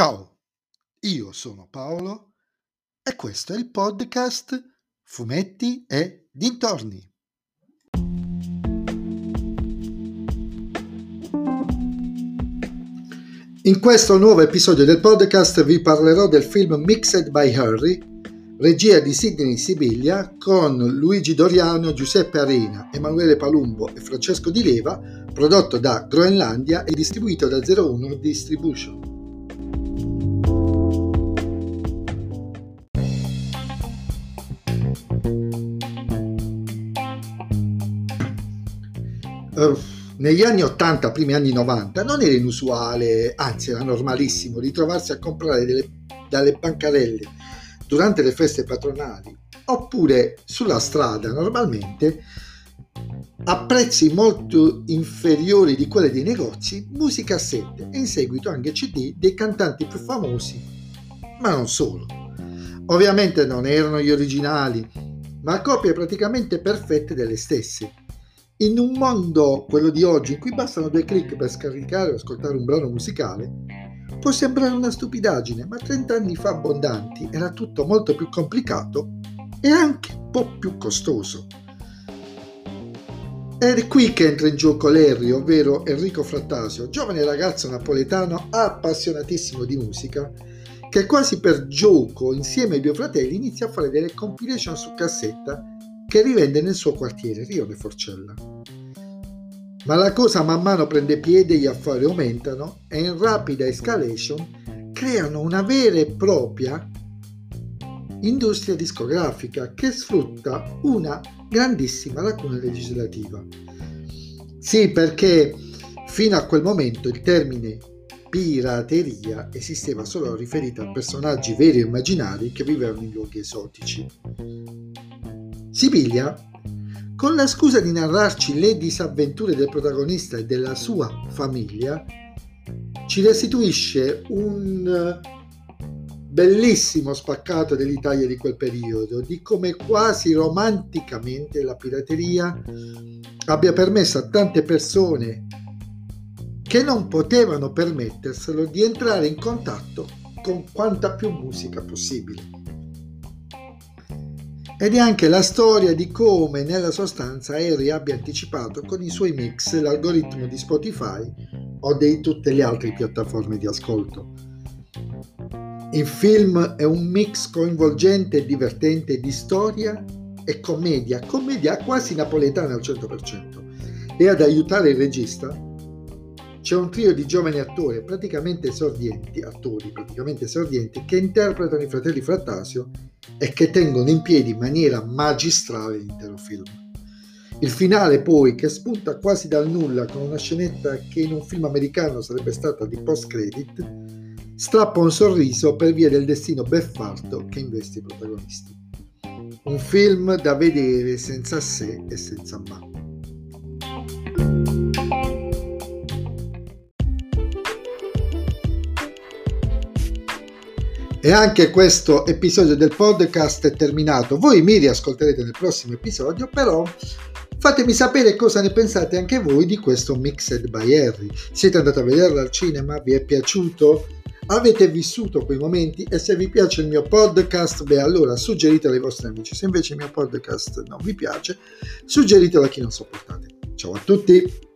Ciao, io sono Paolo e questo è il podcast Fumetti e Dintorni. In questo nuovo episodio del podcast vi parlerò del film Mixed by Harry, regia di Sidney Sibiglia con Luigi Doriano, Giuseppe Arena, Emanuele Palumbo e Francesco Di Leva, prodotto da Groenlandia e distribuito da 01 Distribution. Uh negli anni 80, primi anni 90, non era inusuale, anzi era normalissimo, ritrovarsi a comprare delle, dalle bancarelle durante le feste patronali oppure sulla strada normalmente a prezzi molto inferiori di quelli dei negozi musicassette e in seguito anche CD dei cantanti più famosi, ma non solo. Ovviamente non erano gli originali, ma copie praticamente perfette delle stesse in un mondo, quello di oggi, in cui bastano due clic per scaricare o ascoltare un brano musicale, può sembrare una stupidaggine, ma 30 anni fa abbondanti era tutto molto più complicato e anche un po' più costoso. Ed è qui che entra in gioco Larry, ovvero Enrico Frattasio, giovane ragazzo napoletano appassionatissimo di musica, che quasi per gioco, insieme ai due fratelli, inizia a fare delle compilation su cassetta che rivende nel suo quartiere, Rione Forcella. Ma la cosa man mano prende piede, gli affari aumentano e in rapida escalation creano una vera e propria industria discografica che sfrutta una grandissima lacuna legislativa. Sì, perché fino a quel momento il termine pirateria esisteva solo riferito a personaggi veri o immaginari che vivevano in luoghi esotici. Sibiglia, con la scusa di narrarci le disavventure del protagonista e della sua famiglia, ci restituisce un bellissimo spaccato dell'Italia di quel periodo, di come quasi romanticamente la pirateria abbia permesso a tante persone che non potevano permetterselo di entrare in contatto con quanta più musica possibile ed è anche la storia di come nella sostanza Harry abbia anticipato con i suoi mix l'algoritmo di Spotify o di tutte le altre piattaforme di ascolto. Il film è un mix coinvolgente e divertente di storia e commedia, commedia quasi napoletana al 100%. E ad aiutare il regista c'è un trio di giovani attori praticamente esordienti, attori praticamente esordienti, che interpretano i fratelli Frattasio e che tengono in piedi in maniera magistrale l'intero film. Il finale poi, che spunta quasi dal nulla con una scenetta che in un film americano sarebbe stata di post-credit, strappa un sorriso per via del destino beffardo che investe i protagonisti. Un film da vedere senza se e senza ma. E anche questo episodio del podcast è terminato. Voi mi riascolterete nel prossimo episodio, però fatemi sapere cosa ne pensate anche voi di questo Mixed by Harry. Siete andati a vederlo al cinema? Vi è piaciuto? Avete vissuto quei momenti? E se vi piace il mio podcast, beh allora suggeritelo ai vostri amici. Se invece il mio podcast non vi piace, suggeritelo a chi non sopportate. Ciao a tutti!